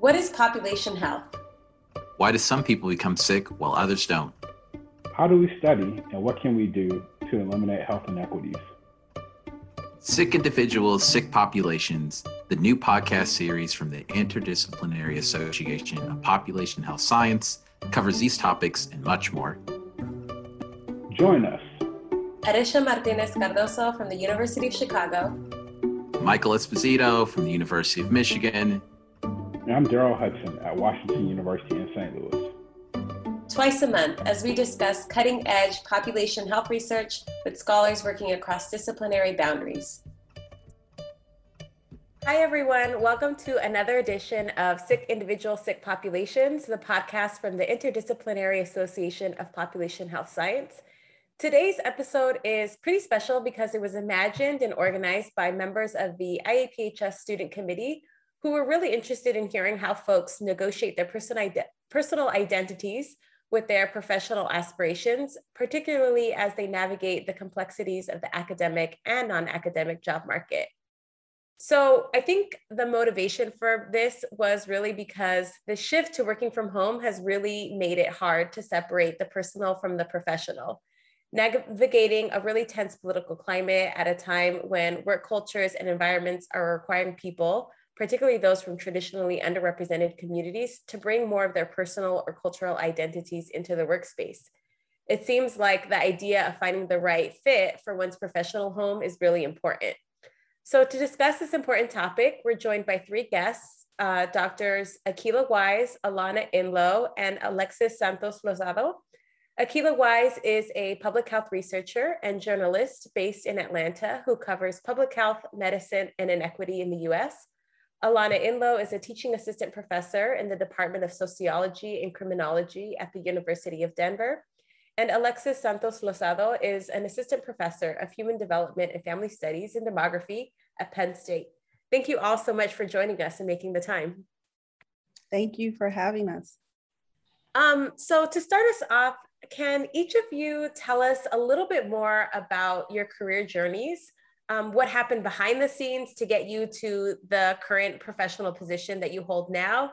What is population health? Why do some people become sick while others don't? How do we study and what can we do to eliminate health inequities? Sick Individuals, Sick Populations, the new podcast series from the Interdisciplinary Association of Population Health Science, covers these topics and much more. Join us. Aresha Martinez Cardoso from the University of Chicago. Michael Esposito from the University of Michigan. And I'm Darrell Hudson at Washington University in St. Louis. Twice a month, as we discuss cutting edge population health research with scholars working across disciplinary boundaries. Hi, everyone. Welcome to another edition of Sick Individual, Sick Populations, the podcast from the Interdisciplinary Association of Population Health Science. Today's episode is pretty special because it was imagined and organized by members of the IAPHS Student Committee who were really interested in hearing how folks negotiate their personal, identities with their professional aspirations, particularly as they navigate the complexities of the academic and non academic job market. So I think the motivation for this was really because the shift to working from home has really made it hard to separate the personal from the professional navigating a really tense political climate at a time when work cultures and environments are requiring people, particularly those from traditionally underrepresented communities, to bring more of their personal or cultural identities into the workspace. It seems like the idea of finding the right fit for one's professional home is really important. So, to discuss this important topic, we're joined by three guests uh, Doctors Akilah Wise, Alana Inlow, and Alexis Santos Lozada. Akilah Wise is a public health researcher and journalist based in Atlanta who covers public health, medicine, and inequity in the US. Alana Inlow is a teaching assistant professor in the Department of Sociology and Criminology at the University of Denver. And Alexis Santos Lozada is an assistant professor of human development and family studies and demography at Penn State. Thank you all so much for joining us and making the time. Thank you for having us. Um, so to start us off, can each of you tell us a little bit more about your career journeys? Um, what happened behind the scenes to get you to the current professional position that you hold now?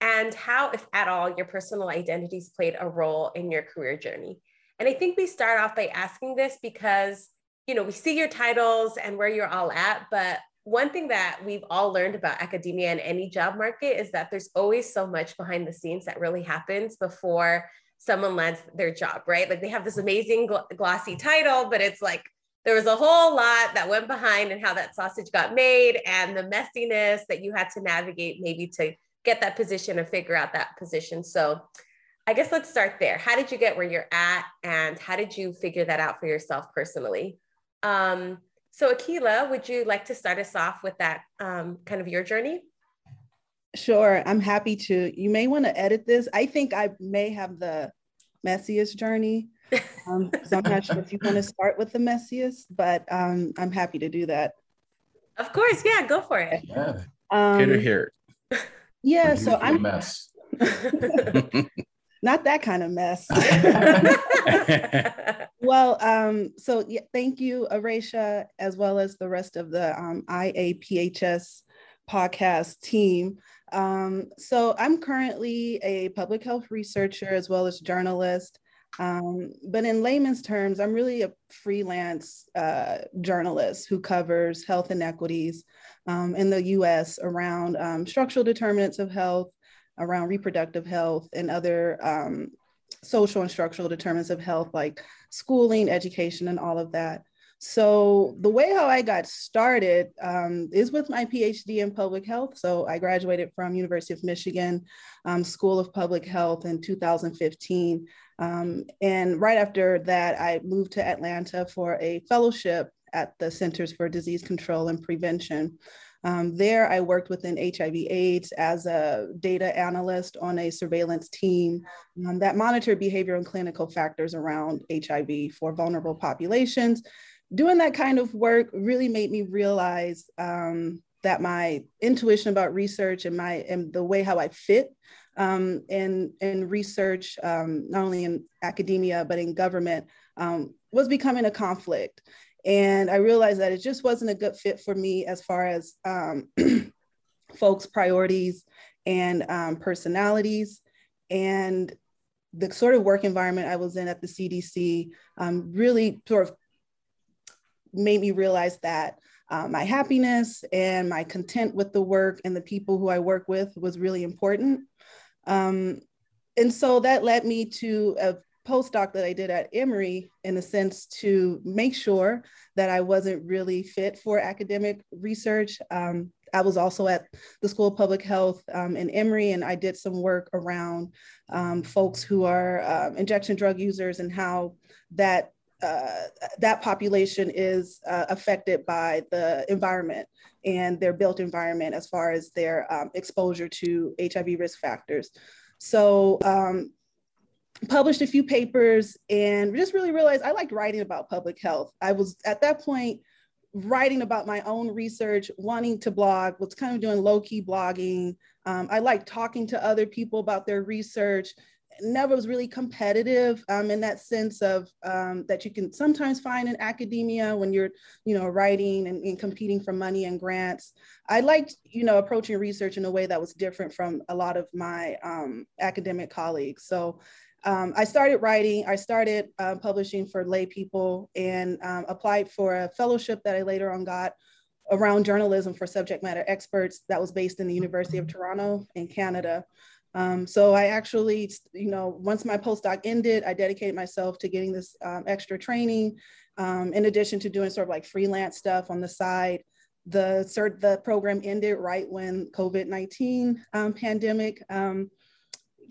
And how, if at all, your personal identities played a role in your career journey? And I think we start off by asking this because, you know, we see your titles and where you're all at, but one thing that we've all learned about academia and any job market is that there's always so much behind the scenes that really happens before someone lands their job, right? Like they have this amazing gl- glossy title, but it's like there was a whole lot that went behind and how that sausage got made and the messiness that you had to navigate maybe to get that position and figure out that position. So I guess let's start there. How did you get where you're at and how did you figure that out for yourself personally? Um, so Akilah, would you like to start us off with that um, kind of your journey? Sure, I'm happy to. You may want to edit this. I think I may have the messiest journey. Um, so I'm not sure if you want to start with the messiest, but um, I'm happy to do that. Of course, yeah, go for it. Yeah, um, good to hear. It. Yeah, so I'm mess. not that kind of mess. well, um, so yeah, thank you, Aresha, as well as the rest of the um, IAPHS podcast team. Um, so I'm currently a public health researcher as well as journalist. Um, but in layman's terms, I'm really a freelance uh, journalist who covers health inequities um, in the US around um, structural determinants of health, around reproductive health, and other um, social and structural determinants of health like schooling, education, and all of that. So the way how I got started um, is with my PhD in public health. So I graduated from University of Michigan um, School of Public Health in 2015. Um, and right after that, I moved to Atlanta for a fellowship at the Centers for Disease Control and Prevention. Um, there, I worked within HIV AIDS as a data analyst on a surveillance team um, that monitored behavior and clinical factors around HIV for vulnerable populations doing that kind of work really made me realize um, that my intuition about research and my and the way how I fit um, in in research, um, not only in academia but in government, um, was becoming a conflict. And I realized that it just wasn't a good fit for me as far as um, folks' priorities and um, personalities. And the sort of work environment I was in at the CDC um, really sort of made me realize that uh, my happiness and my content with the work and the people who I work with was really important. Um, and so that led me to a postdoc that I did at Emory in a sense to make sure that I wasn't really fit for academic research. Um, I was also at the School of Public Health um, in Emory, and I did some work around um, folks who are uh, injection drug users and how that uh, that population is uh, affected by the environment and their built environment as far as their um, exposure to HIV risk factors. So um, published a few papers and just really realized I liked writing about public health. I was at that point writing about my own research, wanting to blog, was kind of doing low key blogging. Um, I like talking to other people about their research. Never was really competitive um, in that sense of um, that you can sometimes find in academia when you're, you know, writing and, and competing for money and grants. I liked, you know, approaching research in a way that was different from a lot of my um, academic colleagues. So um, I started writing, I started uh, publishing for lay people and um, applied for a fellowship that I later on got around journalism for subject matter experts that was based in the University of Toronto in Canada. Um, so I actually, you know, once my postdoc ended, I dedicated myself to getting this um, extra training um, in addition to doing sort of like freelance stuff on the side. The, cert, the program ended right when COVID-19 um, pandemic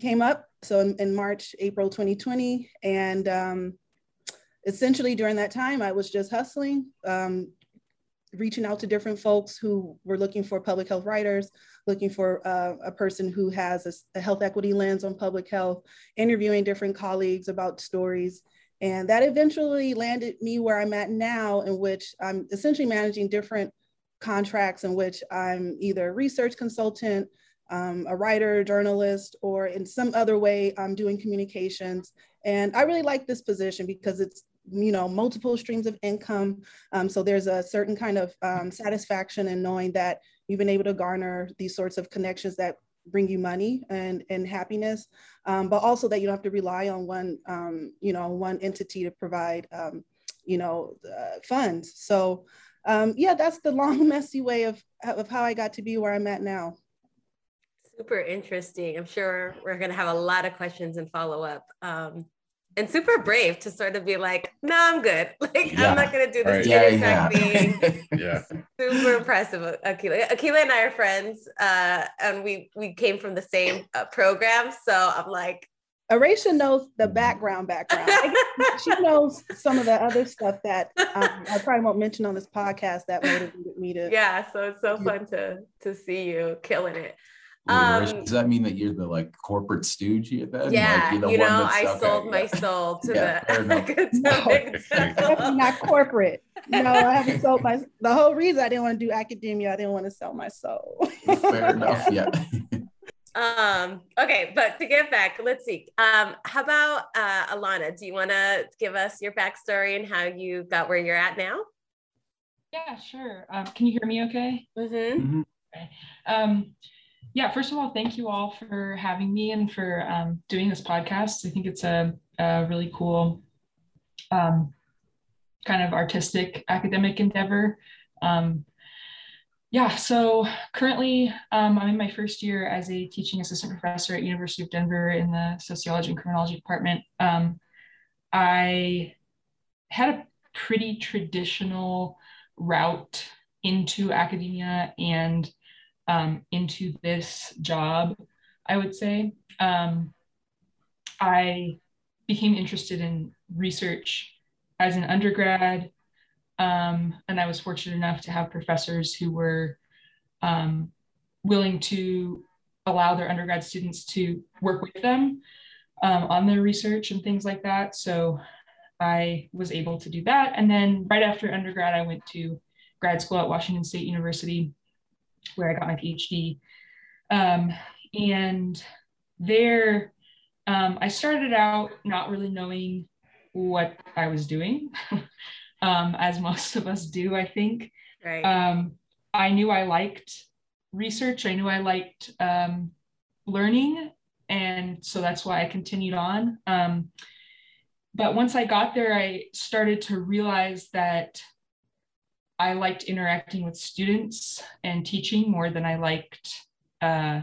came up so in, in March, April 2020. And um, essentially during that time, I was just hustling, um, reaching out to different folks who were looking for public health writers, looking for uh, a person who has a, a, health equity lens on public health, interviewing different colleagues about stories. And that eventually landed me where I'm at now, in which I'm essentially managing different contracts in which I'm either a research consultant, um, a writer, journalist, or in some other way I'm doing communications. And I really like this position because it's you know multiple streams of income um, so there's a certain kind of um, satisfaction in knowing that you've been able to garner these sorts of connections that bring you money and and happiness um, but also that you don't have to rely on one um, you know one entity to provide um, you know uh, funds so um, yeah that's the long messy way of of how i got to be where i'm at now super interesting. I'm sure we're going to have a lot of questions and follow up. And super brave to sort of be like, no, I'm good. Like, yeah. I'm not going to do this right. yeah, yeah. thing. yeah. Super impressive, Akilah. Akilah and I are friends, uh, and we we came from the same uh, program. So I'm like, Aresha knows the background background. she knows some of the other stuff that um, I probably won't mention on this podcast that motivated me to. Yeah, so it's so fun to to see you killing it. Um, does that mean that you're the like corporate stooge at that? Yeah, like, you know, I okay, sold yeah. my soul to yeah, the academic. No, not corporate. No, I haven't sold my. The whole reason I didn't want to do academia, I didn't want to sell my soul. Fair enough. Yeah. um. Okay, but to get back, let's see. Um. How about uh, Alana? Do you want to give us your backstory and how you got where you're at now? Yeah, sure. Um, can you hear me? Okay. Mm-hmm. mm-hmm. Okay. Um yeah, first of all, thank you all for having me and for um, doing this podcast. I think it's a, a really cool um, kind of artistic academic endeavor. Um, yeah, so currently um, I'm in my first year as a teaching assistant professor at University of Denver in the sociology and criminology department. Um, I had a pretty traditional route into academia and um, into this job, I would say. Um, I became interested in research as an undergrad, um, and I was fortunate enough to have professors who were um, willing to allow their undergrad students to work with them um, on their research and things like that. So I was able to do that. And then right after undergrad, I went to grad school at Washington State University where I got my PhD. Um, and there, um, I started out not really knowing what I was doing, um, as most of us do, I think. Right. Um, I knew I liked research. I knew I liked um, learning. And so that's why I continued on. Um, but once I got there, I started to realize that I liked interacting with students and teaching more than I liked uh,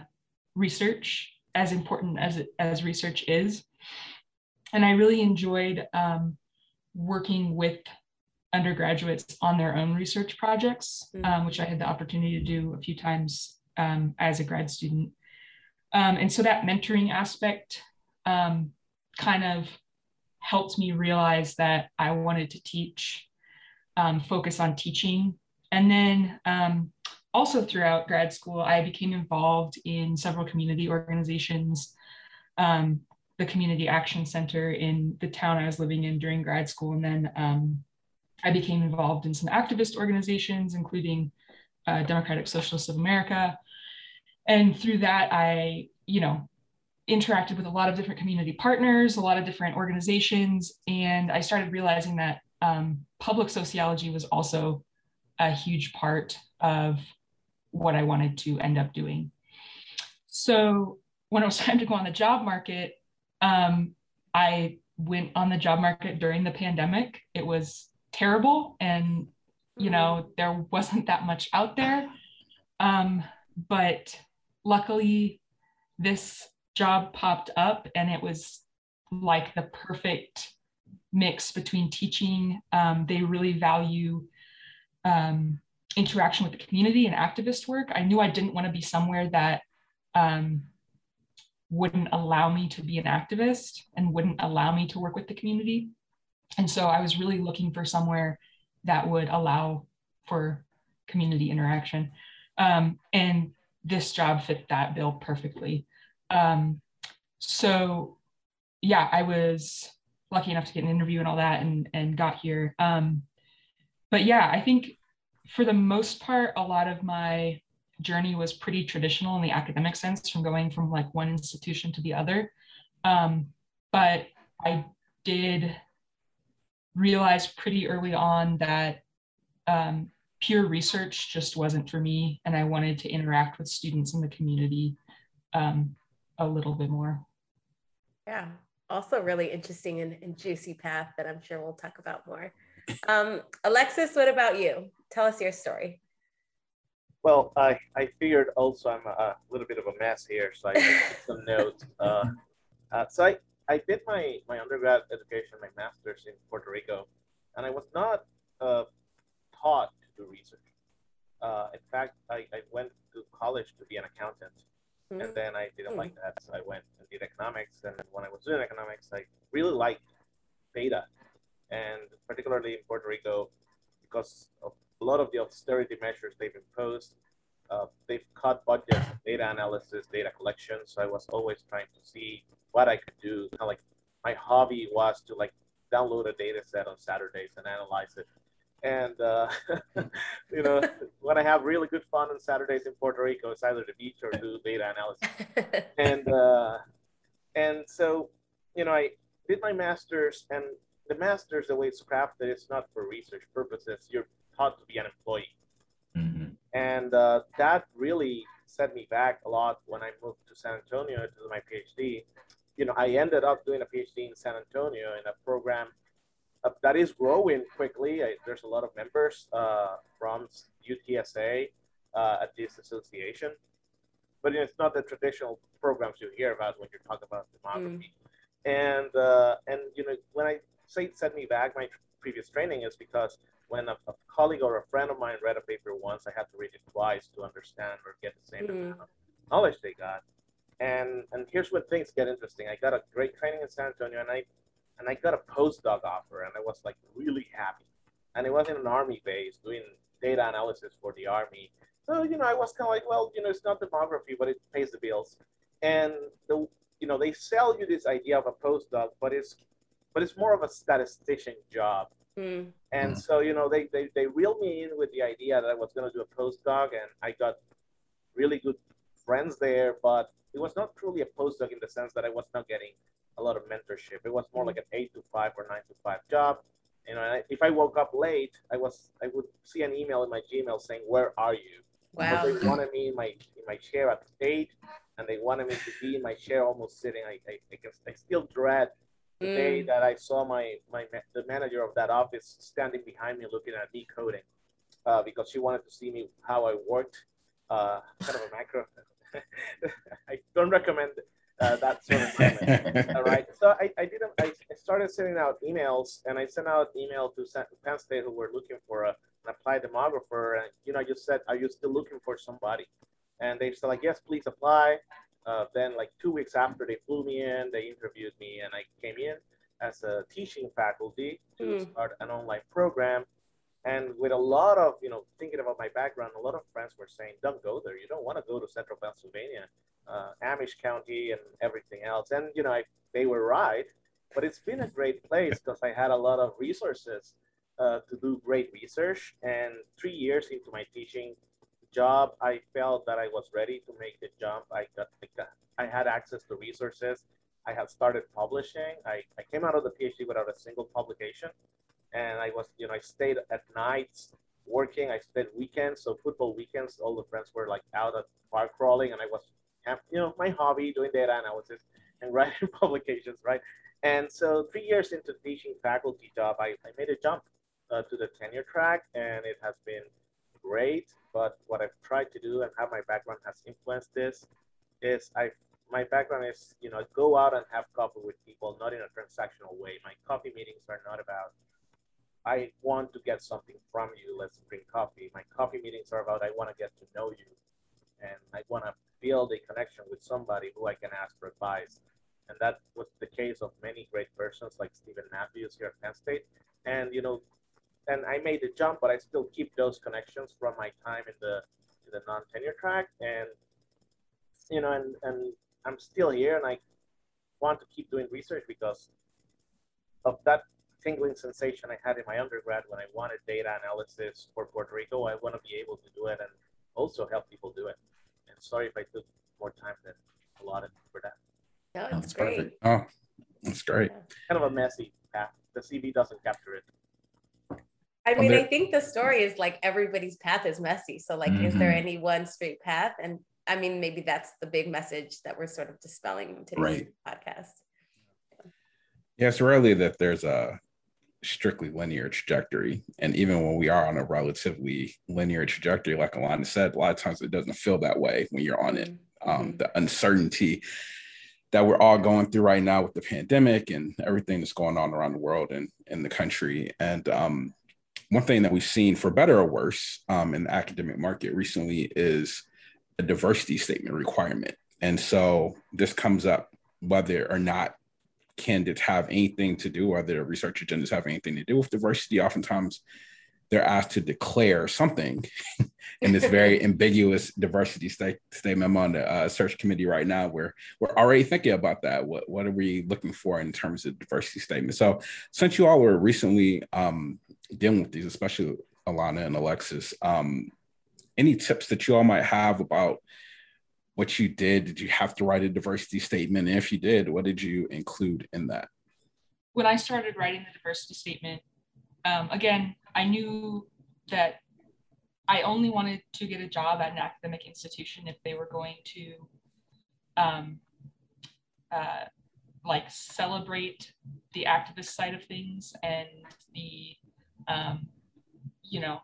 research, as important as it, as research is. And I really enjoyed um, working with undergraduates on their own research projects, mm. um, which I had the opportunity to do a few times um, as a grad student. Um, and so that mentoring aspect um, kind of helped me realize that I wanted to teach, um, focus on teaching. And then um, also throughout grad school, I became involved in several community organizations, um, the Community Action Center in the town I was living in during grad school. And then um, I became involved in some activist organizations, including uh, Democratic Socialists of America. And through that, I, you know, interacted with a lot of different community partners, a lot of different organizations, and I started realizing that um, public sociology was also a huge part of what I wanted to end up doing. So when it was time to go on the job market, um, I went on the job market during the pandemic. It was terrible, and you know there wasn't that much out there. Um, but luckily, this job popped up, and it was like the perfect mix between teaching. Um, they really value um, interaction with the community and activist work. I knew I didn't want to be somewhere that um, wouldn't allow me to be an activist and wouldn't allow me to work with the community. And so I was really looking for somewhere that would allow for community interaction. Um, and this job fit that bill perfectly. Um, so yeah, I was lucky enough to get an interview and all that and, and got here. Um, but yeah, I think for the most part, a lot of my journey was pretty traditional in the academic sense from going from like one institution to the other. Um, but I did realize pretty early on that um, pure research just wasn't for me. And I wanted to interact with students in the community um, a little bit more. Yeah, also really interesting and, and, juicy path that I'm sure we'll talk about more. Um, Alexis, what about you? Tell us your story. Well, I, I figured also I'm a, little bit of a mess here, so I took some notes. Uh, uh, so I, I did my, my undergrad education, my master's in Puerto Rico, and I was not uh, taught to do research. Uh, in fact, I, I went to college to be an accountant. And then I didn't mm-hmm. like that, so I went and did economics. And when I was doing economics, I really liked data, and particularly in Puerto Rico, because of a lot of the austerity measures they've imposed. Uh, they've cut budgets, data analysis, data collection. So I was always trying to see what I could do. Kind of like my hobby was to like download a data set on Saturdays and analyze it. And uh, you know, when I have really good fun on Saturdays in Puerto Rico, it's either the beach or do data analysis. and uh, and so you know, I did my master's, and the master's the way it's crafted, it's not for research purposes. You're taught to be an employee. Mm-hmm. And uh, that really set me back a lot when I moved to San Antonio to do my PhD. You know, I ended up doing a PhD in San Antonio in a program uh, that is growing quickly. I, there's a lot of members uh, from UTSA uh, at this association, but it's not the traditional programs you hear about when you're talking about demography. Mm. And uh, and you know, when I say it set me back, my previous training is because when a, a, colleague or a friend of mine read a paper once, I had to read it twice to understand or get the same mm. amount of knowledge they got. And and here's when things get interesting. I got a great training in San Antonio, and I and I got a postdoc offer, and I was like really happy. And it was in an army base doing data analysis for the army. So you know, I was kind of like, well, you know, it's not demography, but it pays the bills. And the you know, they sell you this idea of a postdoc, but it's but it's more of a statistician job Mm. And mm. so, you know, they, they, they reeled me in with the idea that I was going to do a postdoc, and I got really good friends there, but it was not truly a postdoc in the sense that I was not getting a lot of mentorship. It was more like an eight to five or nine to five job. You know, I, if I woke up late, I was I would see an email in my Gmail saying, "Where are you?" Wow. Because they wanted me in my in my chair at eight, and they wanted me to be in my chair almost sitting. I, I, I, can, I still dread the Mm. day that I saw my, my the manager of that office standing behind me looking at me coding uh, because she wanted to see me how I worked. Uh, kind of a macro. I don't recommend uh, that sort of environment. All right. So I, I did. I, I started sending out emails, and I sent out email to Penn State who were looking for a, an applied demographer, and you know, I just said, "Are you still looking for somebody?" And they said, "Like, yes, please apply." Uh, then, like two weeks after, they flew me in, they interviewed me, and I came in as a teaching faculty to Hmm. start an online program. And with a lot of, you know, thinking about my background, a lot of friends were saying, "Don't go there. You don't want to go to Central Pennsylvania." Uh, Amish County and everything else. And you know, I, they were right, but it's been a great place because I had a lot of resources uh, to do great research. And three years into my teaching job, I felt that I was ready to make the jump. I got, got I had access to resources. I had started publishing. I, I came out of the PhD without a single publication, and I was, you know, I stayed at nights working. I spent weekends, so football weekends. All the friends were like out at park crawling, and I was have, you know, my hobby doing data analysis and writing publications, right? And so three years into teaching faculty job, I, I made a jump uh, to the tenure track and it has been great. But what I've tried to do and how my background has influenced this is I my background is, you know, go out and have coffee with people, not in a transactional way. My coffee meetings are not about I want to get something from you, let's drink coffee. My coffee meetings are about I want to get to know you and I want to build a connection with somebody who I can ask for advice. And that was the case of many great persons like Stephen Matthews here at Penn State. And you know, and I made the jump, but I still keep those connections from my time in the in the non-tenure track. And you know, and and I'm still here, and I want to keep doing research because of that tingling sensation I had in my undergrad when I wanted data analysis for Puerto Rico. I want to be able to do it and also help people do it. And sorry if I took more time than allotted for that. No, it's That's great. perfect. Oh, that's great. Kind of a messy path. The CV doesn't capture it. I mean, there- I think the story is like everybody's path is messy. So, like, is there Mhm. any one straight path? And I mean, maybe that's the big message that we're sort of dispelling in today's Right. podcast. Yeah, it's rarely that there's a strictly linear trajectory. And even when we are on a relatively linear trajectory, like Alana said, a lot of times it doesn't feel that way when you're on it. Um, Mhm. the uncertainty that we're all going through right now with the pandemic and everything that's going on around the world and in the country. And um, one thing that we've seen, for better or worse, um, in the academic market recently is a diversity statement requirement. And so this comes up whether or not candidates have anything to do, or their research agendas have anything to do with diversity. Oftentimes, they're asked to declare something in this very ambiguous diversity sta- statement. I'm on the uh, search committee right now where we're already thinking about that. What, what are we looking for in terms of diversity statement? So, since you all were recently um, dealing with these, especially Alana and Alexis, um, any tips that you all might have about what you did? Did you have to write a diversity statement? And if you did, what did you include in that? when I started writing the diversity statement, um, again, I knew that I only wanted to get a job at an academic institution if they were going to um, uh, like celebrate the activist side of things and the, um, you know,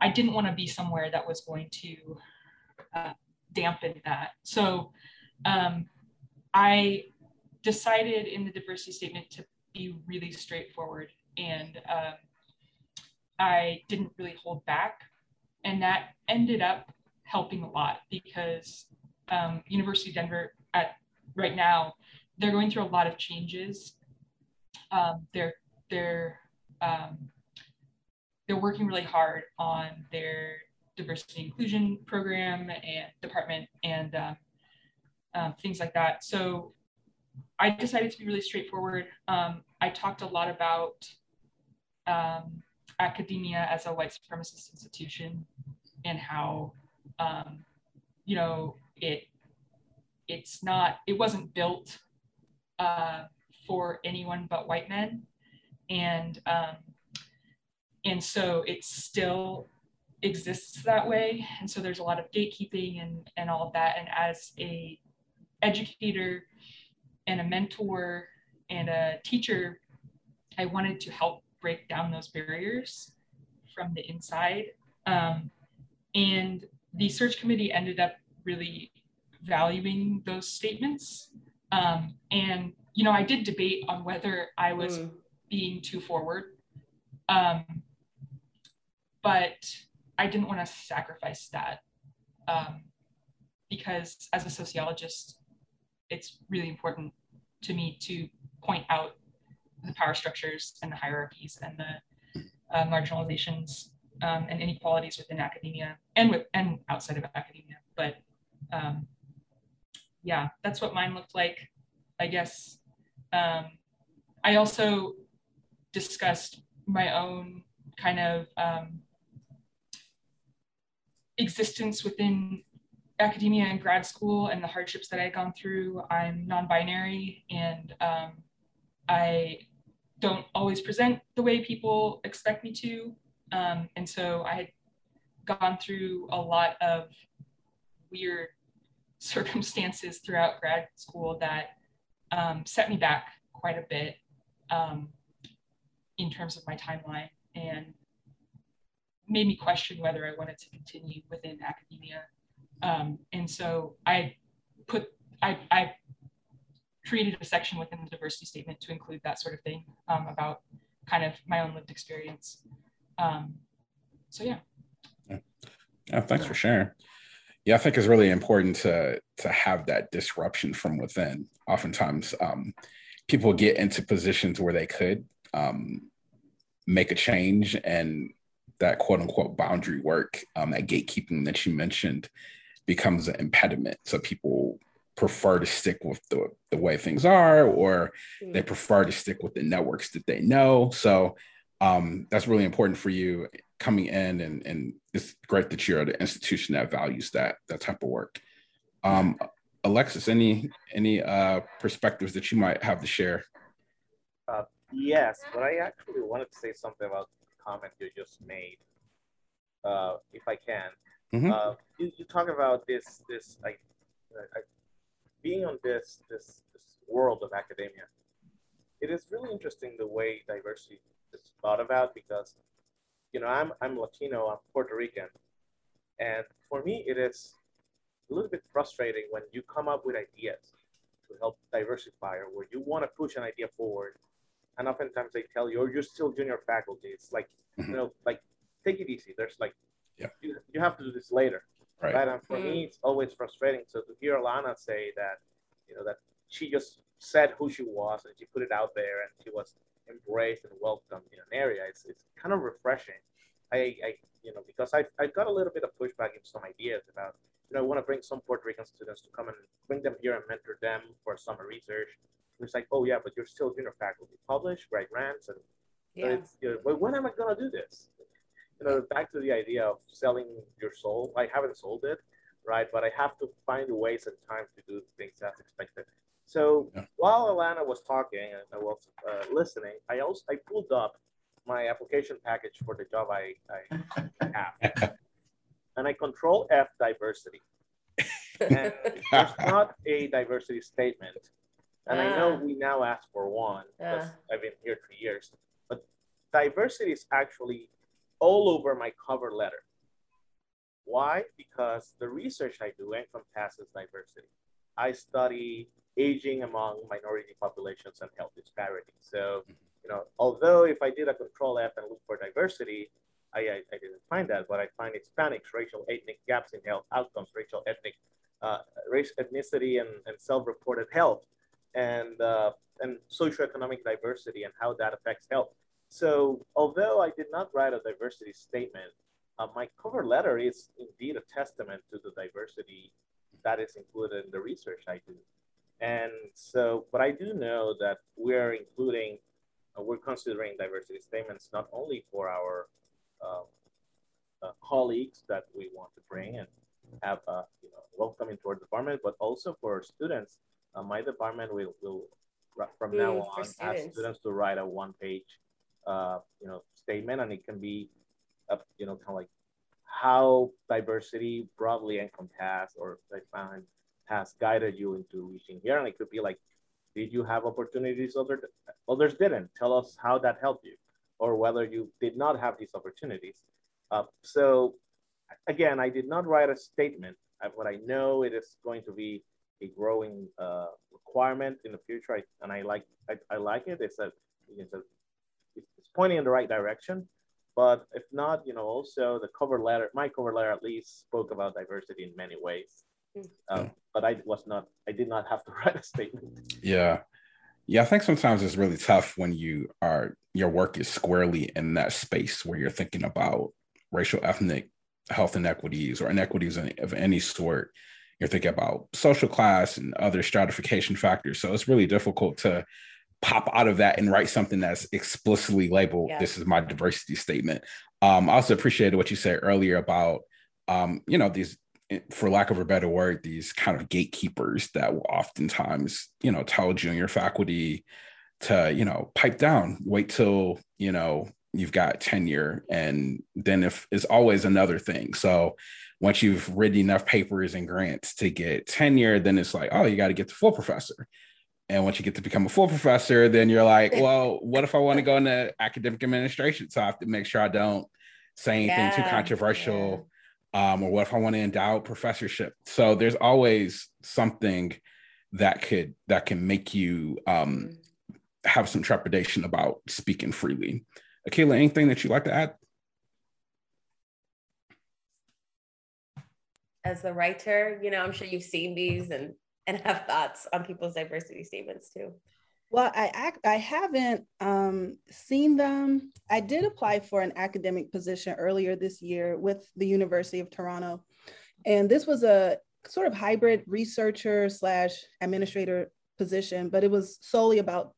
I didn't want to be somewhere that was going to uh, dampen that. So um, I decided in the diversity statement to be really straightforward and um, I didn't really hold back. And that ended up helping a lot because um, University of Denver at right now, they're going through a lot of changes. Um, they're they're um, they're working really hard on their diversity inclusion program and department and um, um, things like that. So I decided to be really straightforward. Um, I talked a lot about um, academia as a white supremacist institution and how, um, you know, it it's not it wasn't built uh, for anyone but white men, and um, and so it's still exists that way. And so there's a lot of gatekeeping and, and all of that. And as a educator and a mentor and a teacher, I wanted to help break down those barriers from the inside. Um, and the search committee ended up really valuing those statements. Um, and, you know, I did debate on whether I was mm. being too forward. Um, but I didn't want to sacrifice that um, because as a sociologist, it's really important to me to point out the power structures and the hierarchies and the uh, marginalizations um, and inequalities within academia and with and outside of academia. But um, yeah, that's what mine looked like. I guess um, I also discussed my own kind of um, existence within academia and grad school and the hardships that I had gone through. I'm non-binary and um, I don't always present the way people expect me to. Um, and so I had gone through a lot of weird circumstances throughout grad school that um, set me back quite a bit um, in terms of my timeline and made me question whether I wanted to continue within academia. Um, and so I put, I, I created a section within the diversity statement to include that sort of thing um, about kind of my own lived experience. Um, so yeah. yeah. Thanks for sharing. Yeah, I think it's really important to to have that disruption from within. Oftentimes, um, people get into positions where they could um, make a change, and that quote unquote boundary work, um, that gatekeeping that you mentioned, becomes an impediment. So people prefer to stick with the, the way things are or mm. they prefer to stick with the networks that they know so um, that's really important for you coming in and, and it's great that you're at an institution that values that that type of work um, alexis any any uh, perspectives that you might have to share uh, yes but i actually wanted to say something about the comment you just made uh, if i can mm-hmm. Uh, you, you talk about this this I, I being on this, this, this world of academia, it is really interesting the way diversity is thought about because, you know, I'm, I'm Latino, I'm Puerto Rican. And for me, it is a little bit frustrating when you come up with ideas to help diversify or where you want to push an idea forward. And oftentimes they tell you, oh, you're still junior faculty. It's like, mm-hmm. you know, like, take it easy. There's like, yeah. you, you have to do this later. Right. right? And for mm. me, it's always frustrating. So to hear Alana say that, you know, that she just said who she was and she put it out there and she was embraced and welcomed in an area, it's, it's kind of refreshing. I, I, you know, because I, I got a little bit of pushback in some ideas about, you know, I want to bring some Puerto Rican students to come and bring them here and mentor them for summer research. And it's like, oh yeah, but you're still junior faculty, publish, write grants, and yeah. it's, you know, well, when am I gonna do this? you know, back to the idea of selling your soul. I haven't sold it, right? But I have to find ways and time to do things as expected. So yeah. while Alana was talking and I was uh, listening, I also I pulled up my application package for the job I, I have, and I control F diversity. And there's not a diversity statement, and I know we now ask for one because I've been here three years. But diversity is actually all over my cover letter. Why? Because the research I do encompasses diversity. I study aging among minority populations and health disparities. So, you know, although if I did a control F and look for diversity, I, I, I didn't find that, but I find Hispanics, racial, ethnic gaps in health outcomes, racial, ethnic, uh, race, ethnicity, and, and self-reported health, and uh, and socioeconomic diversity and how that affects health. So although I did not write a diversity statement, uh, my cover letter is indeed a testament to the diversity that is included in the research I do. And so, but I do know that we're including, uh, we're considering diversity statements not only for our uh, uh colleagues that we want to bring and have uh, you know, welcome into our department, but also for students. Uh, my department will, will from mm, now on ask students to write a one page uh, you know, statement, and it can be, a, you know, kind of like how diversity broadly encompassed or defined has guided you into reaching here. And it could be like, did you have opportunities other, others didn't? Tell us how that helped you or whether you did not have these opportunities. Uh, so again, I did not write a statement. What I know it is going to be a growing uh, requirement in the future, I, and I like I, I, like it. It's a it's a it's pointing in the right direction. But if not, you know, also the cover letter, my cover letter at least spoke about diversity in many ways. Mm. Um, but I was not, I did not have to write a statement. Yeah. Yeah, I think sometimes it's really tough when you are your work is squarely in that space where you're thinking about racial, ethnic health inequities or inequities of any sort. You're thinking about social class and other stratification factors. So it's really difficult to pop out of that and write something that's explicitly labeled yeah. this is my diversity statement um, i also appreciated what you said earlier about um, you know these for lack of a better word these kind of gatekeepers that will oftentimes you know tell junior faculty to you know pipe down wait till you know you've got tenure and then if it's always another thing so once you've written enough papers and grants to get tenure then it's like oh you got to get the full professor and once you get to become a full professor, then you're like, well, what if I want to go into academic administration? So I have to make sure I don't say anything yeah, too controversial. Yeah. Um, or what if I want to endow professorship? So there's always something that could that can make you um, mm-hmm. have some trepidation about speaking freely. Akilah, anything that you'd like to add? As the writer, you know, I'm sure you've seen these and and have thoughts on people's diversity statements too. Well, I I haven't um, seen them. I did apply for an academic position earlier this year with the University of Toronto, and this was a sort of hybrid researcher slash administrator position, but it was solely about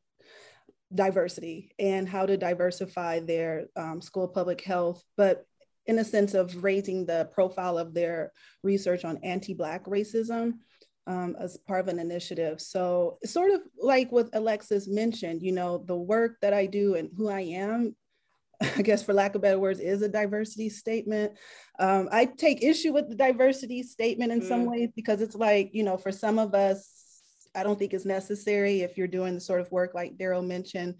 diversity and how to diversify their um, school of public health, but in a sense of raising the profile of their research on anti-Black racism um, as part of an initiative. So sort of like what Alexis mentioned, you know, the work that I do and who I am, I guess for lack of better words, is a diversity statement. Um, I take issue with the diversity statement in mm. some ways because it's like, you know, for some of us, I don't think it's necessary if you're doing the sort of work like Darrell mentioned.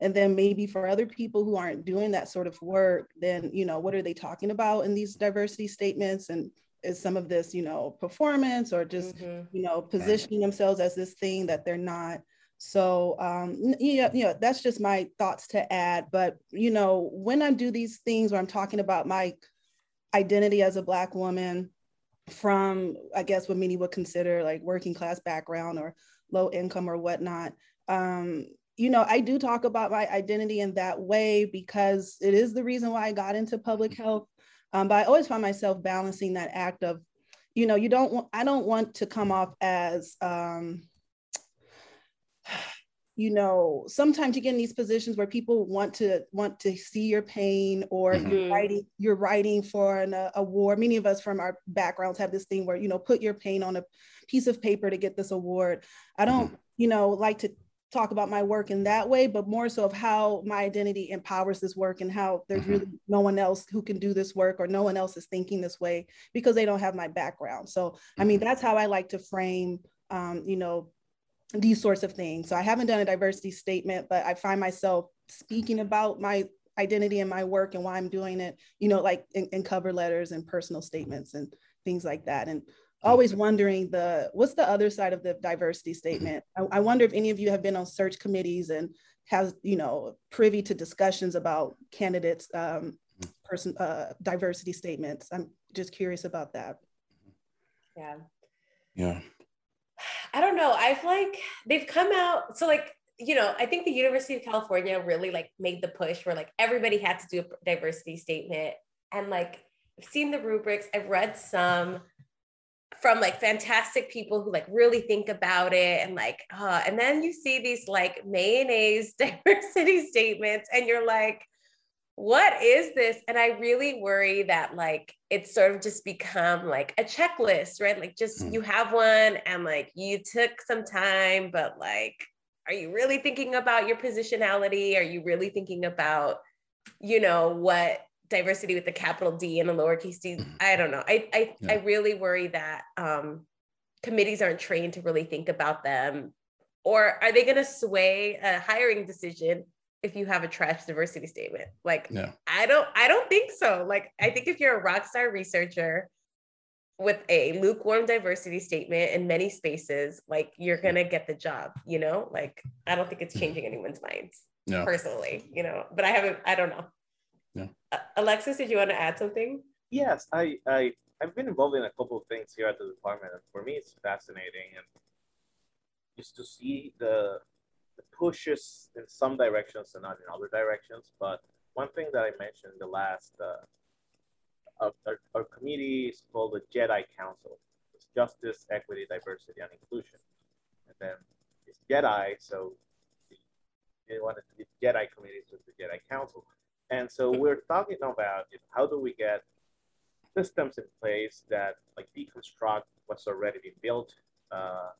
And then maybe for other people who aren't doing that sort of work, then, you know, what are they talking about in these diversity statements? And is some of this, you know, performance or just, mm-hmm. you know, positioning themselves as this thing that they're not. So um, yeah, yeah, that's just my thoughts to add. But you know, when I do these things where I'm talking about my identity as a black woman from, I guess, what many would consider like working class background or low income or whatnot. Um, you know, I do talk about my identity in that way because it is the reason why I got into public health. Um, but I always find myself balancing that act of, you know, you don't want, I don't want to come off as, um, you know, sometimes you get in these positions where people want to want to see your pain, or mm-hmm. you're writing you're writing for an uh, award. Many of us from our backgrounds have this thing where you know put your pain on a piece of paper to get this award. I don't, mm-hmm. you know, like to talk about my work in that way, but more so of how my identity empowers this work and how there's mm-hmm. really no one else who can do this work or no one else is thinking this way because they don't have my background. So, mm-hmm. I mean, mm-hmm. that's how I like to frame, um, you know, these sorts of things. So I haven't done a diversity statement, but I find myself speaking about my identity and my work and why I'm doing it, you know, like in, in cover letters and personal statements and things like that. And always wondering the what's the other side of the diversity statement? I, I, wonder if any of you have been on search committees and has you know privy to discussions about candidates um, person uh, diversity statements. I'm just curious about that. Yeah. Yeah. I don't know. I've like they've come out so like you know i think the university of california really like made the push where like everybody had to do a diversity statement. And like i've seen the rubrics. I've read some from like fantastic people who like really think about it and like uh, and then you see these like mayonnaise diversity statements and you're like what is this? And i really worry that like it's sort of just become like a checklist right? Like just mm. you have one and like you took some time but like are you really thinking about your positionality? Are you really thinking about you know what diversity with the capital D and the lowercase d. Mm-hmm. Don't know. I I, yeah. I really worry that um, committees aren't trained to really think about them, or are they going to sway a hiring decision if you have a trash diversity statement? Like, yeah. I don't I don't think so. Like, I think if you're a rock star researcher with a lukewarm diversity statement in many spaces, like you're gonna get the job. You know, like I don't think it's mm-hmm. changing anyone's minds. No. personally, you know, but I haven't. I don't know. Yeah. Alexis, did you want to add something? Yes, I, I, I've been involved in a couple of things here at the department, and for me, it's fascinating and just to see the, the pushes in some directions and not in other directions. But one thing that I mentioned in the last, uh, our, our committee is called the JEDI Council. It's Justice, Equity, Diversity, and Inclusion. And then it's JEDI, so the, one to the JEDI committees with the JEDI Council. And so we're talking about you know, how do we get systems in place that like deconstruct what's already been built uh,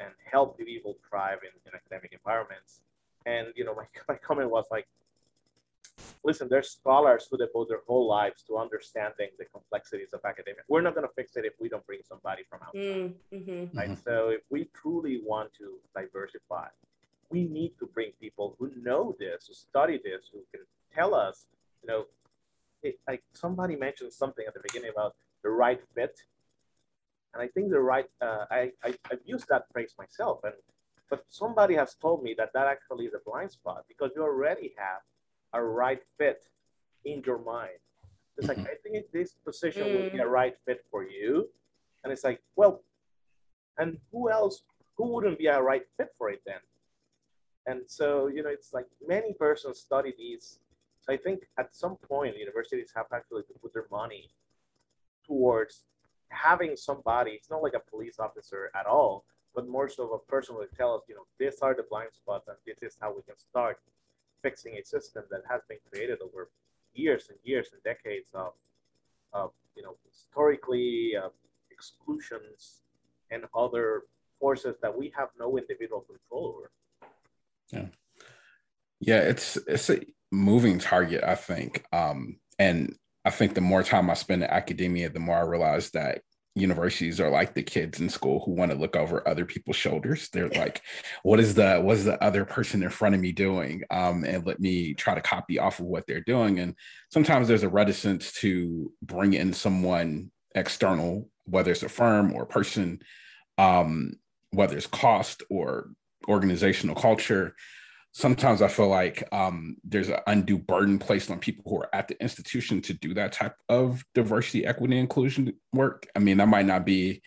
and help the people thrive in, in academic environments. And you know, my, my comment was like, listen, there's scholars who devote their whole lives to understanding the complexities of academia. We're not going to fix it if we don't bring somebody from outside. Mm-hmm. Right. Mm-hmm. So if we truly want to diversify, we need to bring people who know this, who study this, who can tell us, you know, it, like somebody mentioned something at the beginning about the right fit. And I think the right, uh, I, I, I've used that phrase myself. And, but somebody has told me that that actually is a blind spot because you already have a right fit in your mind. It's like, mm-hmm. I think this position mm. would be a mm. right fit for you. And it's like, well, and who else, who wouldn't be a right fit for it then? And so, you know, it's like many persons study these so I think at some point, universities have actually to put their money towards having somebody, it's not like a police officer at all, but more so a person who tell us, you know, these are the blind spots and this is how we can start fixing a system that has been created over years and years and decades of, of you know, historically uh, exclusions and other forces that we have no individual control over. Yeah. Yeah, it's it's a moving target, I think. Um, and I think the more time I spend in academia, the more I realize that universities are like the kids in school who want to look over other people's shoulders. They're like, what is the what is the other person in front of me doing? Um, and let me try to copy off of what they're doing. And sometimes there's a reticence to bring in someone external, whether it's a firm or a person, um, whether it's cost or organizational culture sometimes I feel like um, there's an undue burden placed on people who are at the institution to do that type of diversity, equity, inclusion work. I mean, that might not be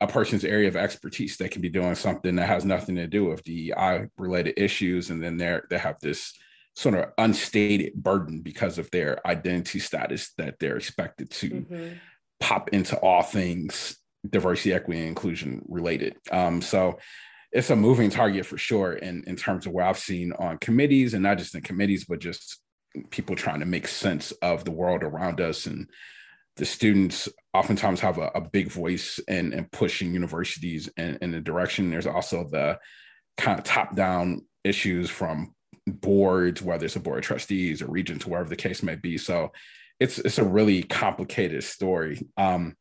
a person's area of expertise. They can be doing something that has nothing to do with DEI related issues, and then they they have this sort of unstated burden because of their identity status that they're expected to mm-hmm. pop into all things diversity, equity, and inclusion related. Um, so it's a moving target for sure in, in terms of where I've seen on committees and not just in committees, but just people trying to make sense of the world around us. And the students oftentimes have a, a big voice in, in pushing universities in, in the direction. There's also the kind of top down issues from boards, whether it's a board of trustees or regents, wherever the case may be. So it's it's a really complicated story. Um,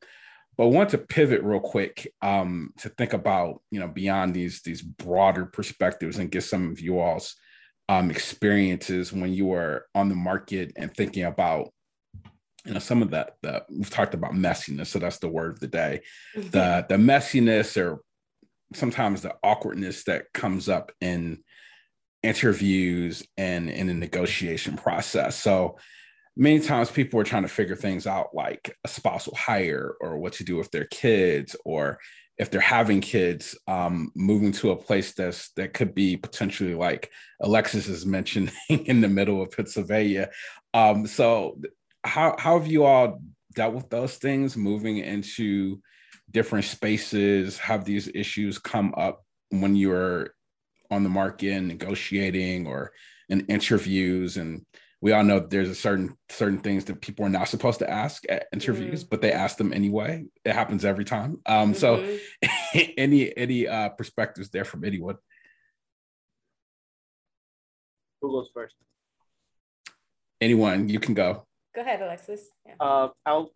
but I want to pivot real quick um, to think about you know beyond these these broader perspectives and get some of you all's um, experiences when you are on the market and thinking about you know some of that the we've talked about messiness so that's the word of the day mm-hmm. the the messiness or sometimes the awkwardness that comes up in interviews and in the negotiation process so many times people are trying to figure things out like a spousal hire or what to do with their kids or if they're having kids um, moving to a place that's that could be potentially like alexis is mentioning in the middle of pennsylvania. Um, so how, how have you all dealt with those things moving into different spaces? Have these issues come up when you're on the market negotiating or in interviews and we all know there's a certain certain things that people are not supposed to ask at interviews, mm-hmm. but they ask them anyway. It happens every time. Um, mm-hmm. so any any uh, perspectives there from anyone? Who goes first? Anyone, you can go. Go ahead, Alexis. Yeah. Uh, I'll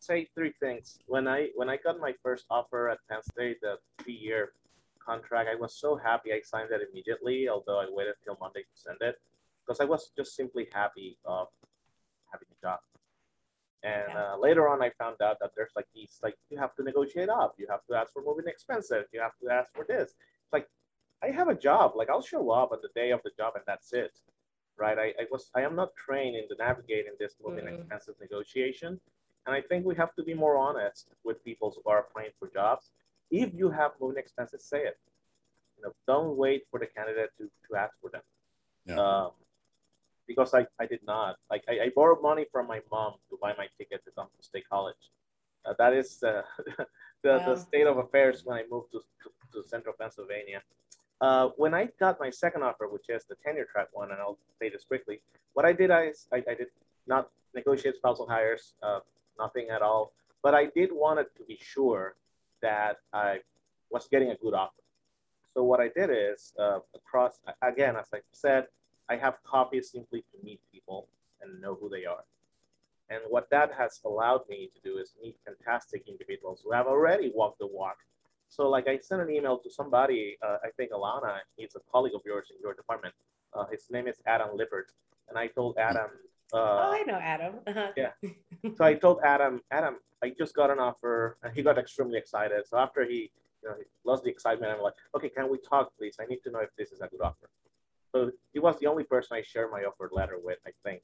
say three things. When I when I got my first offer at Penn State, the three-year contract, I was so happy. I signed it immediately, although I waited till Monday to send it because I was just simply happy of having a job. And yeah. uh, later on, I found out that there's like these, like you have to negotiate up, you have to ask for moving expenses, you have to ask for this. It's like I have a job, like I'll show up on the day of the job, and that's it, right? I, I was, I am not trained in the navigating this moving mm. expenses negotiation, and I think we have to be more honest with people who are applying for jobs. If you have moving expenses, say it. You know, don't wait for the candidate to, to ask for them. Yeah. Um, because I, I did not. Like I, I, borrowed money from my mom to buy my ticket to come to State College. Uh, that is uh, the, the state of affairs when I moved to, to, to central Pennsylvania. Uh, when I got my second offer, which is the tenure track one, and I'll say this quickly, what I did, I, I, I did not negotiate spousal hires, uh, nothing at all, but I did want it to be sure that I was getting a good offer. So what I did is uh, across, again, as I said, I have copies simply to meet people and know who they are. And what that has allowed me to do is meet fantastic individuals who have already walked the walk. So like I sent an email to somebody, uh, I think Alana, he's a colleague of yours in your department. Uh, his name is Adam Lippert. And I told Adam. Uh, oh, I know Adam. Uh-huh. Yeah. so I told Adam, Adam, I just got an offer and he got extremely excited. So after he, you know, he lost the excitement, I'm like, okay, can we talk please? I need to know if this is a good offer. So he was the only person I shared my offer letter with, I think.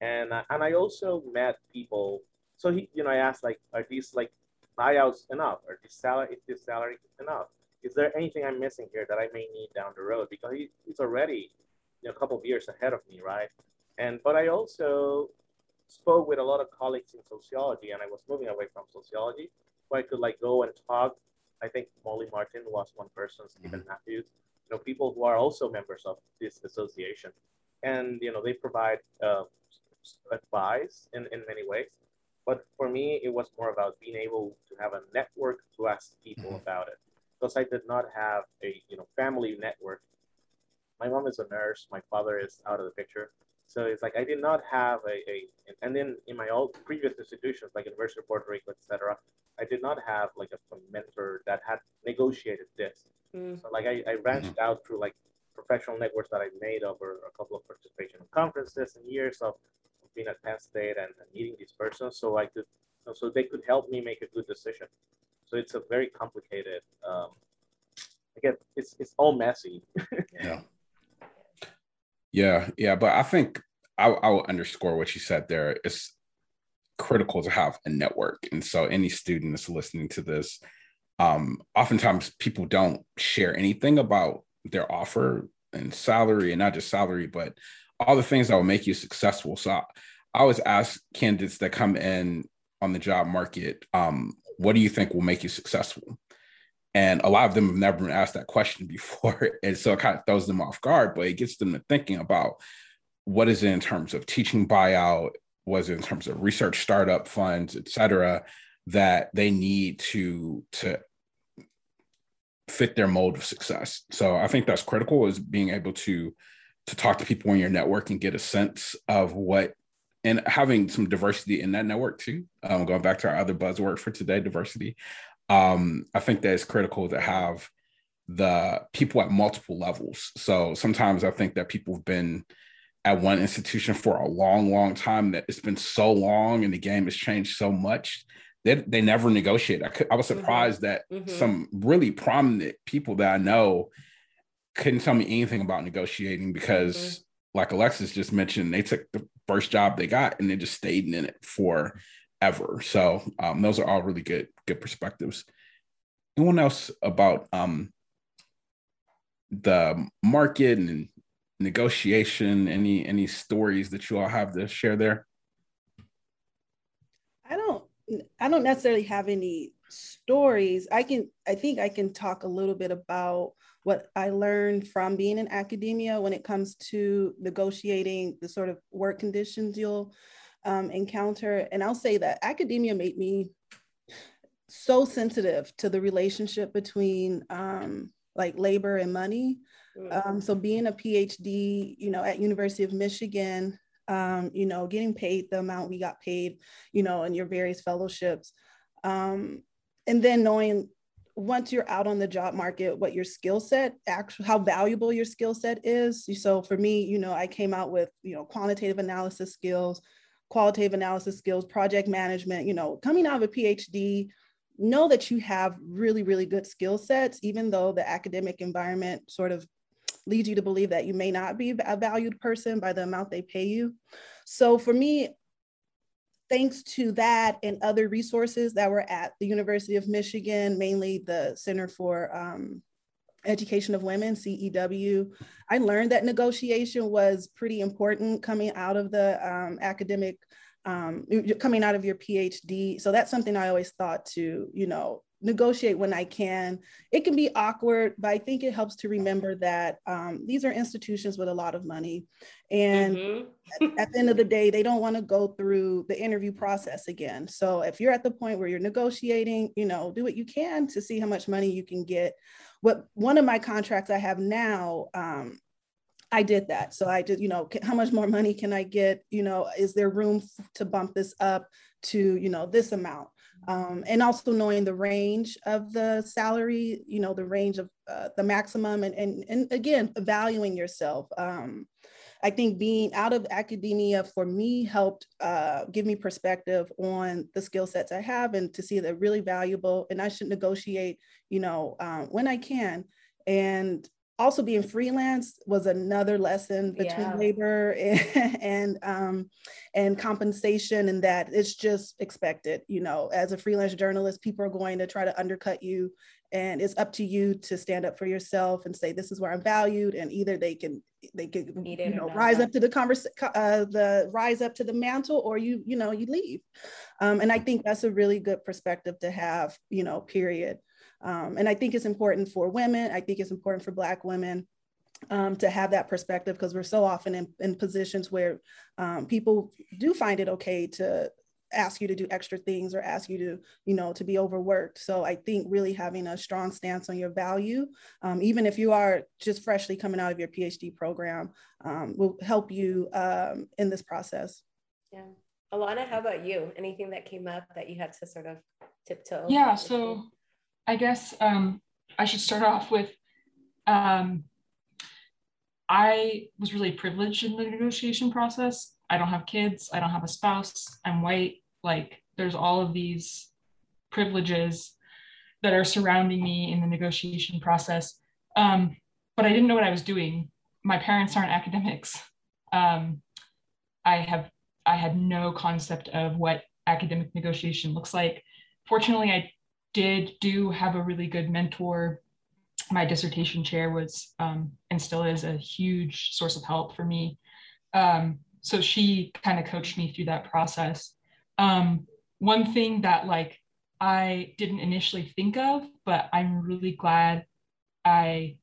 And uh, and I also met people. So he, you know, I asked like, are these like buyouts enough? Are this salary is this salary enough? Is there anything I'm missing here that I may need down the road? Because he, he's already you know, a couple of years ahead of me, right? And but I also spoke with a lot of colleagues in sociology, and I was moving away from sociology, where I could like go and talk. I think Molly Martin was one person, Stephen mm-hmm. Matthews, you know, people who are also members of this association. And, you know, they provide uh, advice in, in many ways. But for me, it was more about being able to have a network to ask people mm-hmm. about it. Because I did not have a, you know, family network. My mom is a nurse. My father is out of the picture. So it's like I did not have a, a and then in my old previous institutions like University of Puerto Rico, etc., I did not have like a, a mentor that had negotiated this. Mm. So like I, I branched mm-hmm. out through like professional networks that I made over a couple of participation conferences and years of being at Penn State and, and meeting these persons, so I could, so they could help me make a good decision. So it's a very complicated. Um, again, it's it's all messy. yeah. Yeah, yeah, but I think I, I will underscore what you said there. It's critical to have a network, and so any student that's listening to this, um, oftentimes people don't share anything about their offer and salary, and not just salary, but all the things that will make you successful. So I, I always ask candidates that come in on the job market, um, what do you think will make you successful? And a lot of them have never been asked that question before. And so it kind of throws them off guard, but it gets them to thinking about what is it in terms of teaching buyout, was it in terms of research startup funds, et cetera, that they need to to fit their mold of success. So I think that's critical is being able to to talk to people in your network and get a sense of what and having some diversity in that network too. Um, going back to our other buzzword for today, diversity. Um, I think that it's critical to have the people at multiple levels. So sometimes I think that people have been at one institution for a long, long time that it's been so long and the game has changed so much they, they never negotiate. I, could, I was mm-hmm. surprised mm-hmm. that mm-hmm. some really prominent people that I know couldn't tell me anything about negotiating because, mm-hmm. like Alexis just mentioned, they took the first job they got and they just stayed in it forever. So um, those are all really good good perspectives. Anyone else about um, the market and negotiation? Any any stories that you all have to share there? I don't necessarily have any stories. I can, I think I can talk a little bit about what I learned from being in academia when it comes to negotiating the sort of work conditions you'll um, encounter. And I'll say that academia made me so sensitive to the relationship between um, like labor and money. Mm. Um, so being a PhD, you know, at University of Michigan, um, you know, getting paid the amount we got paid, you know, in your various fellowships. Um, and then knowing once you're out on the job market, what your skill set, actually, how valuable your skill set is. So for me, you know, I came out with, you know, quantitative analysis skills, qualitative analysis skills, project management, you know, coming out of a PhD, know that you have really, really good skill sets, even though the academic environment sort of leads you to believe that you may not be a valued person by the amount they pay you. So for me, thanks to that and other resources that were at the University of Michigan, mainly the Center for um, Education of Women, CEW, I learned that negotiation was pretty important coming out of the um, academic, um, coming out of your PhD. So that's something I always thought to, you know, negotiate when I can. It can be awkward, but I think it helps to remember that um, these are institutions with a lot of money. And mm-hmm. at, at, the end of the day, they don't want to go through the interview process again. So if you're at the point where you're negotiating, you know, do what you can to see how much money you can get. What one of my contracts I have now, um, I did that. So I did, you know, how much more money can I get? You know, is there room to bump this up to, you know, this amount? Um, and also knowing the range of the salary, you know, the range of uh, the maximum, and, and, and again, valuing yourself. Um, I think being out of academia for me helped uh, give me perspective on the skill sets I have and to see they're really valuable. And I should negotiate, you know, um, when I can. And also being freelance was another lesson between yeah. labor and and, um, and compensation and that it's just expected you know. As a freelance journalist people are going to try to undercut you and it's up to you to stand up for yourself and say this is where i'm valued and either they can they can you know rise up to the conversation uh, the rise up to the mantle or you you know you leave. Um, and i think that's a really good perspective to have you know period um, and I think it's important for women. I think it's important for Black women um, to have that perspective because we're so often in, in positions where um, people do find it okay to ask you to do extra things or ask you to you know to be overworked. So i think really having a strong stance on your value um, even if you are just freshly coming out of your phd program um, will help you um, in this process. Yeah. Alana how about you? Anything that came up that you had to sort of tiptoe? Yeah so I guess um, I should start off with um, I was really privileged in the negotiation process. I don't have kids, I don't have a spouse, I'm white. Like, there's all of these privileges that are surrounding me in the negotiation process. Um, but I didn't know what I was doing. My parents aren't academics. Um, I have I had no concept of what academic negotiation looks like. Fortunately, I did do have a really good mentor. My dissertation chair was um, and still is a huge source of help for me. Um, so she kind of coached me through that process. Um, one thing that like I didn't initially think of, but I'm really glad I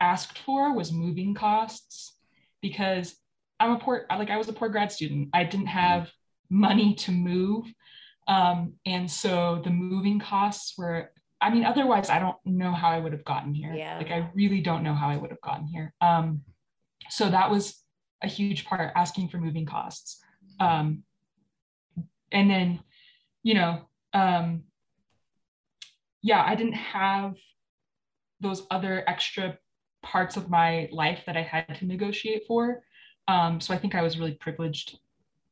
asked for was moving costs because I'm a poor like I was a poor grad student. I didn't have money to move um, and so the moving costs were, I mean, otherwise, I don't know how I would have gotten here. Yeah. Like, I really don't know how I would have gotten here. Um, so that was a huge part asking for moving costs. Um, and then, you know, um, yeah, I didn't have those other extra parts of my life that I had to negotiate for. Um, so I think I was really privileged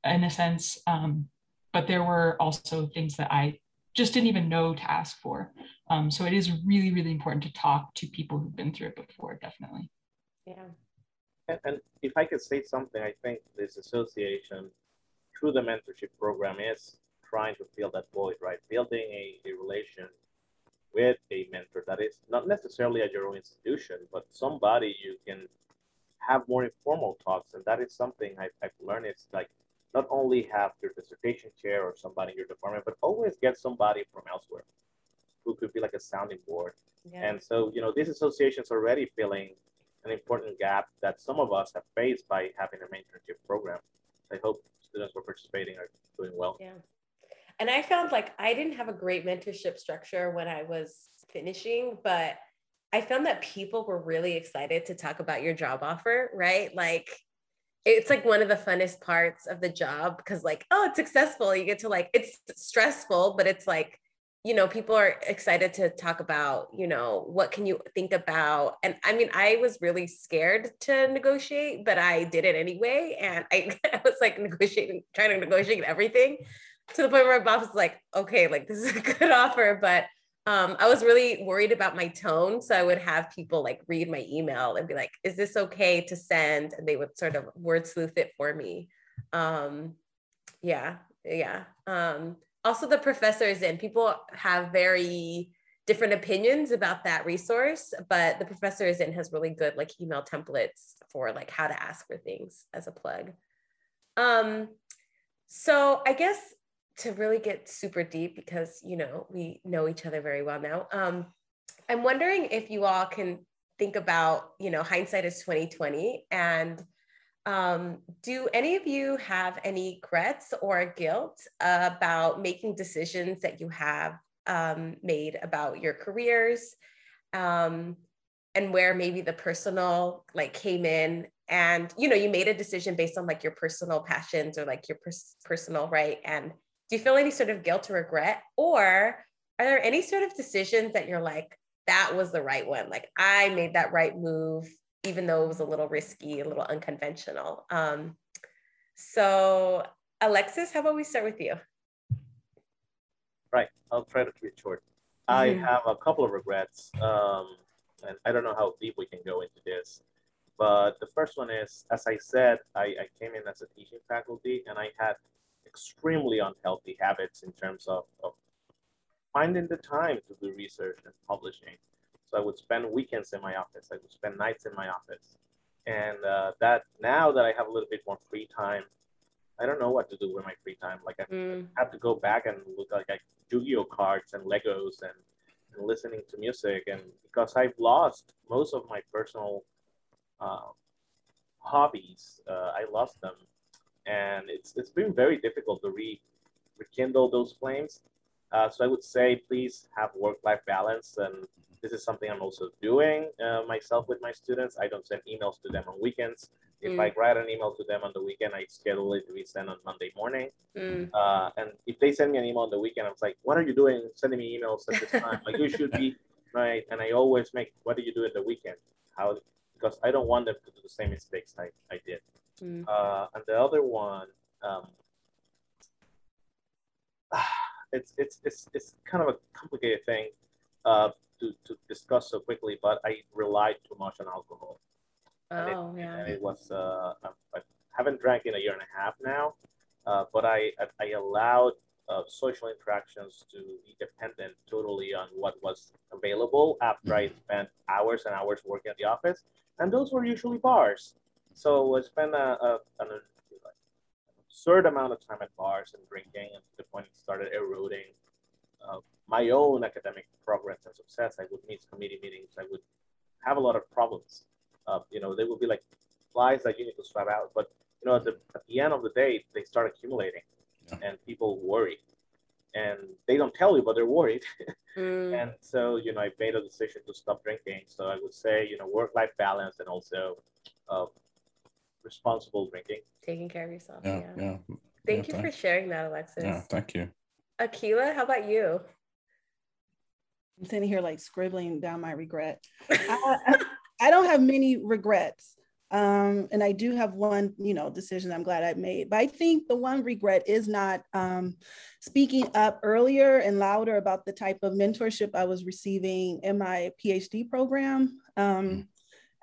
in a sense. Um, but there were also things that I just didn't even know to ask for. Um, so it is really, really important to talk to people who've been through it before, definitely. Yeah. And, and if I could say something, I think this association through the mentorship program is trying to fill that void, right? Building a, a relation with a mentor that is not necessarily at your own institution, but somebody you can have more informal talks. And that is something I've, I've learned. It's like not only have your dissertation chair or somebody in your department, but always get somebody from elsewhere who could be like a sounding board. Yeah. And so, you know, these associations are already filling an important gap that some of us have faced by having a mentorship program. I hope students who are participating are doing well. Yeah. And I found like I didn't have a great mentorship structure when I was finishing, but I found that people were really excited to talk about your job offer, right? Like it's like one of the funnest parts of the job because like oh it's successful. You get to like it's stressful but it's like you know people are excited to talk about you know what can you think about? And i mean i was really scared to negotiate but i did it anyway. And i, I was like negotiating trying to negotiate everything to the point where my boss was like okay like this is a good offer but um, I was really worried about my tone. So I would have people like read my email and be like, is this okay to send? And they would sort of word sleuth it for me. Um, yeah, yeah. Um, also, the professors in. People have very different opinions about that resource, but the professor is in has really good like email templates for like how to ask for things as a plug. Um, so I guess to really get super deep because you know we know each other very well now. Um, i'm wondering if you all can think about you know hindsight is 2020 and um, do any of you have any regrets or guilt about making decisions that you have um, made about your careers um, and where maybe the personal like came in? And you know you made a decision based on like your personal passions or like your pers- personal right and do you feel any sort of guilt or regret? Or are there any sort of decisions that you're like, that was the right one? Like I made that right move, even though it was a little risky, a little unconventional. Um, so Alexis, how about we start with you? Right, I'll try to keep it short. Mm-hmm. I have a couple of regrets, um, and I don't know how deep we can go into this. But the first one is, as I said, I, I came in as a teaching faculty, and I had extremely unhealthy habits in terms of, of finding the time to do research and publishing. So I would spend weekends in my office. I would spend nights in my office. And uh, that now that I have a little bit more free time, I don't know what to do with my free time. Like I mm. have to go back and look like, like Yu-Gi-Oh cards and Legos and, and, listening to music. And because I've lost most of my personal uh, hobbies, uh, I lost them and it's it's been very difficult to re rekindle those flames. Uh, so I would say please have work-life balance, and this is something I'm also doing uh, myself with my students. I don't send emails to them on weekends. If mm. I write an email to them on the weekend, I schedule it to be sent on Monday morning. Mm. Uh, and if they send me an email on the weekend, I'm like, what are you doing sending me emails at this time? like you should be right. And I always make, what do you do in the weekend? How? Because I don't want them to do the same mistakes I, I did. Mm. Uh, and the other one, um, it's, it's, it's, it's kind of a complicated thing uh, to, to discuss so quickly, but I relied too much on alcohol. Oh, and it, yeah. And it was, uh, I haven't drank in a year and a half now, uh, but I, I allowed uh, social interactions to be dependent totally on what was available after I mm-hmm. spent hours and hours working at the office. And those were usually bars. So I spent a, a, an absurd amount of time at bars and drinking, and to the point it started eroding uh, my own academic progress and success. I would miss committee meetings. I would have a lot of problems. Uh, you know, they would be like flies that you need to swap out. But you know, at the, at the end of the day, they start accumulating, yeah. and people worry, and they don't tell you, but they're worried. mm. And so, you know, I made a decision to stop drinking. So I would say, you know, work-life balance and also uh, responsible drinking. Taking care of yourself. Yeah. Yeah. yeah. Thank yeah, you thanks. for sharing that, Alexis. Yeah. Thank you. Akilah, how about you? I'm sitting here like scribbling down my regret. I, I, don't have many regrets. Um, and I do have one, you know, decision I'm glad I made. But I think the one regret is not um, speaking up earlier and louder about the type of mentorship I was receiving in my PhD program. Um, mm.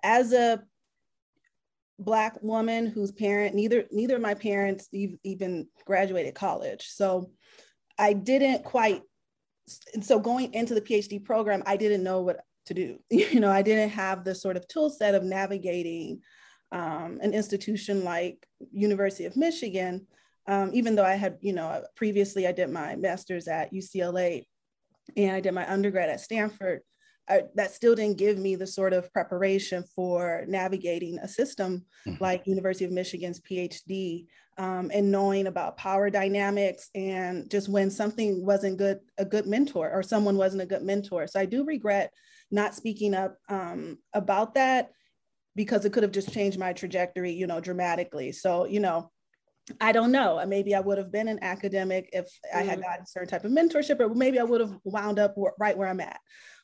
As a black woman whose parent neither neither of my parents even graduated college. So i didn't quite so going into the phd program i didn't know what to do. You know i didn't have the sort of tool set of navigating um, an institution like university of michigan um, even though i had you know previously i did my master's at ucla and i did my undergrad at stanford I, that still didn't give me the sort of preparation for navigating a system mm-hmm. like University of Michigan's PhD um, and knowing about power dynamics and just when something wasn't good, a good mentor or someone wasn't a good mentor. So I do regret not speaking up um, about that because it could have just changed my trajectory, you know, dramatically. So, you know, I don't know. Maybe I would have been an academic if mm-hmm. I had mm-hmm. gotten a certain type of mentorship, or maybe I would have wound up right where I'm at.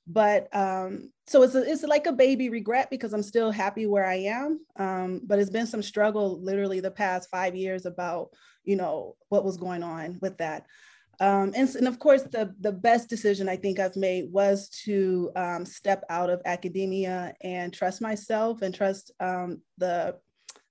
But um, so it's a, it's like a baby regret because I'm still happy where I am. Um, but it's been some struggle, literally the past five years about you know what was going on with that. Um, and, and, of course, the, the best decision I think I've made was to um, step out of academia and trust myself and trust um, the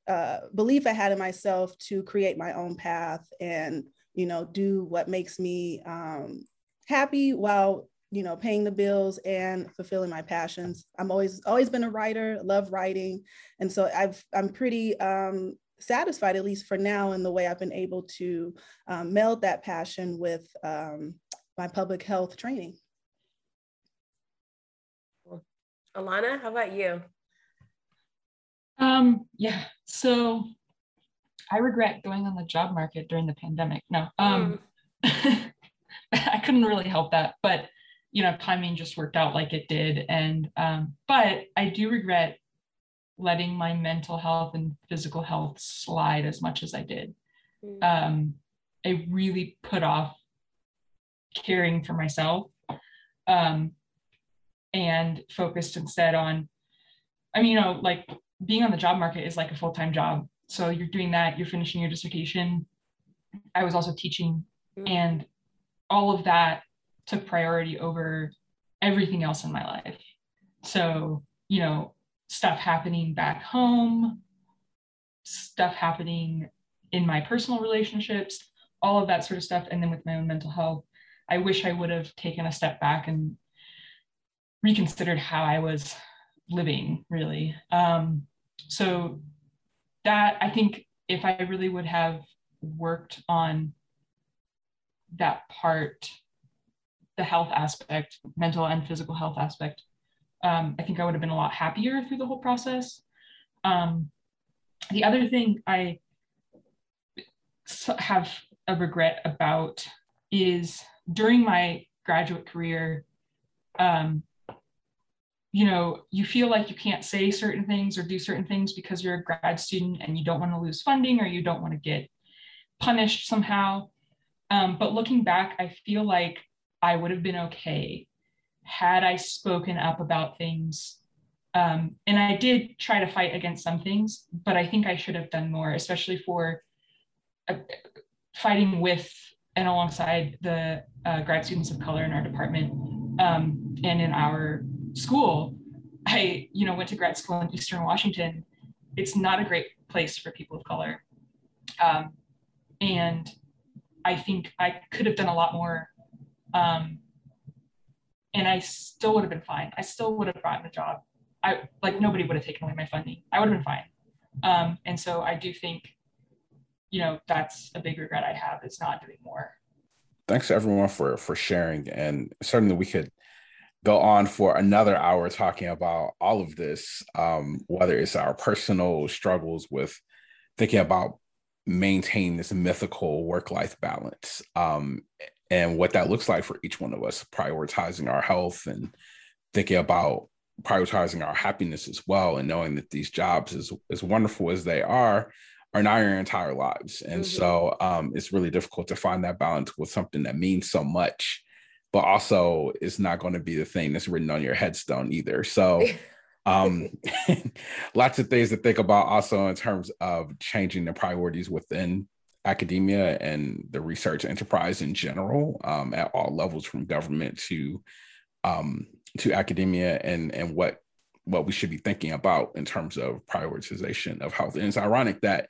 uh, belief I had in myself to create my own path and, you know, do what makes me um, happy while, you know, paying the bills and fulfilling my passions. I'm always, always been a writer, love writing. And so I've, I'm pretty um, satisfied, at least for now, in the way I've been able to um, meld that passion with um, my public health training. Alana, how about you? Um, yeah, so I regret going on the job market during the pandemic. No, um, mm. I couldn't really help that, but you know, timing just worked out like it did. And um, but I do regret letting my mental health and physical health slide as much as I did. Mm. Um, I really put off caring for myself um, and focused instead on, I mean, you know, like being on the job market is like a full-time job. So you're doing that, you're finishing your dissertation. I was also teaching mm. and all of that took priority over everything else in my life. So, you know, stuff happening back home, stuff happening in my personal relationships, all of that sort of stuff. And then with my own mental health, I wish I would have taken a step back and reconsidered how I was living, really. Um, so that I think if I really would have worked on that part, the health aspect, mental and physical health aspect, um, I think I would have been a lot happier through the whole process. Um, the other thing I have a regret about is during my graduate career, um, you know, you feel like you can't say certain things or do certain things because you're a grad student and you don't want to lose funding or you don't want to get punished somehow. Um, but looking back, I feel like I would have been okay had I spoken up about things. Um, and I did try to fight against some things, but I think I should have done more, especially for uh, fighting with and alongside the uh, grad students of color in our department um, and in our school. I, you know, went to grad school in Eastern Washington. It's not a great place for people of color. Um, and I think I could have done a lot more um, and I still would have been fine. I still would have gotten a job. I like nobody would have taken away my funding. I would have been fine. Um, and so I do think, you know, that's a big regret I have is not doing more. Thanks everyone for for sharing, and certainly we could go on for another hour talking about all of this, um, whether it's our personal struggles with thinking about maintaining this mythical work life balance um, and what that looks like for each one of us, prioritizing our health and thinking about prioritizing our happiness as well, and knowing that these jobs, as, as wonderful as they are, are not your entire lives. And mm-hmm. so um, it's really difficult to find that balance with something that means so much, but also it's not going to be the thing that's written on your headstone either. So um, lots of things to think about also in terms of changing the priorities within academia and the research enterprise in general um, at all levels from government to um, to academia and and what what we should be thinking about in terms of prioritization of health. And it's ironic that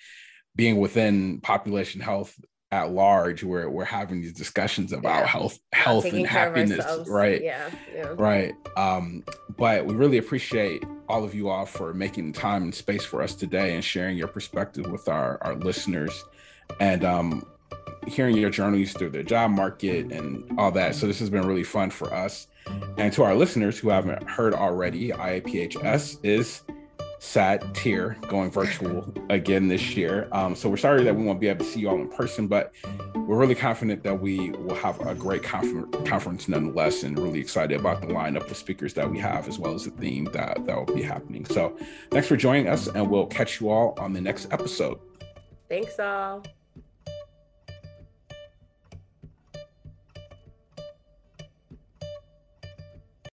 being within population health at large, we're we're having these discussions about yeah. health, health and happiness, right? Yeah, yeah, right. Um, but we really appreciate all of you all for making time and space for us today and sharing your perspective with our our listeners and um, hearing your journeys through the job market and all that. So this has been really fun for us. And to our listeners who haven't heard already, IAPHS is sad tear going virtual again this year. Um, so we're sorry that we won't be able to see you all in person, but we're really confident that we will have a great confer- conference nonetheless, and really excited about the lineup of speakers that we have, as well as the theme that that will be happening. So thanks for joining us, and we'll catch you all on the next episode. Thanks all.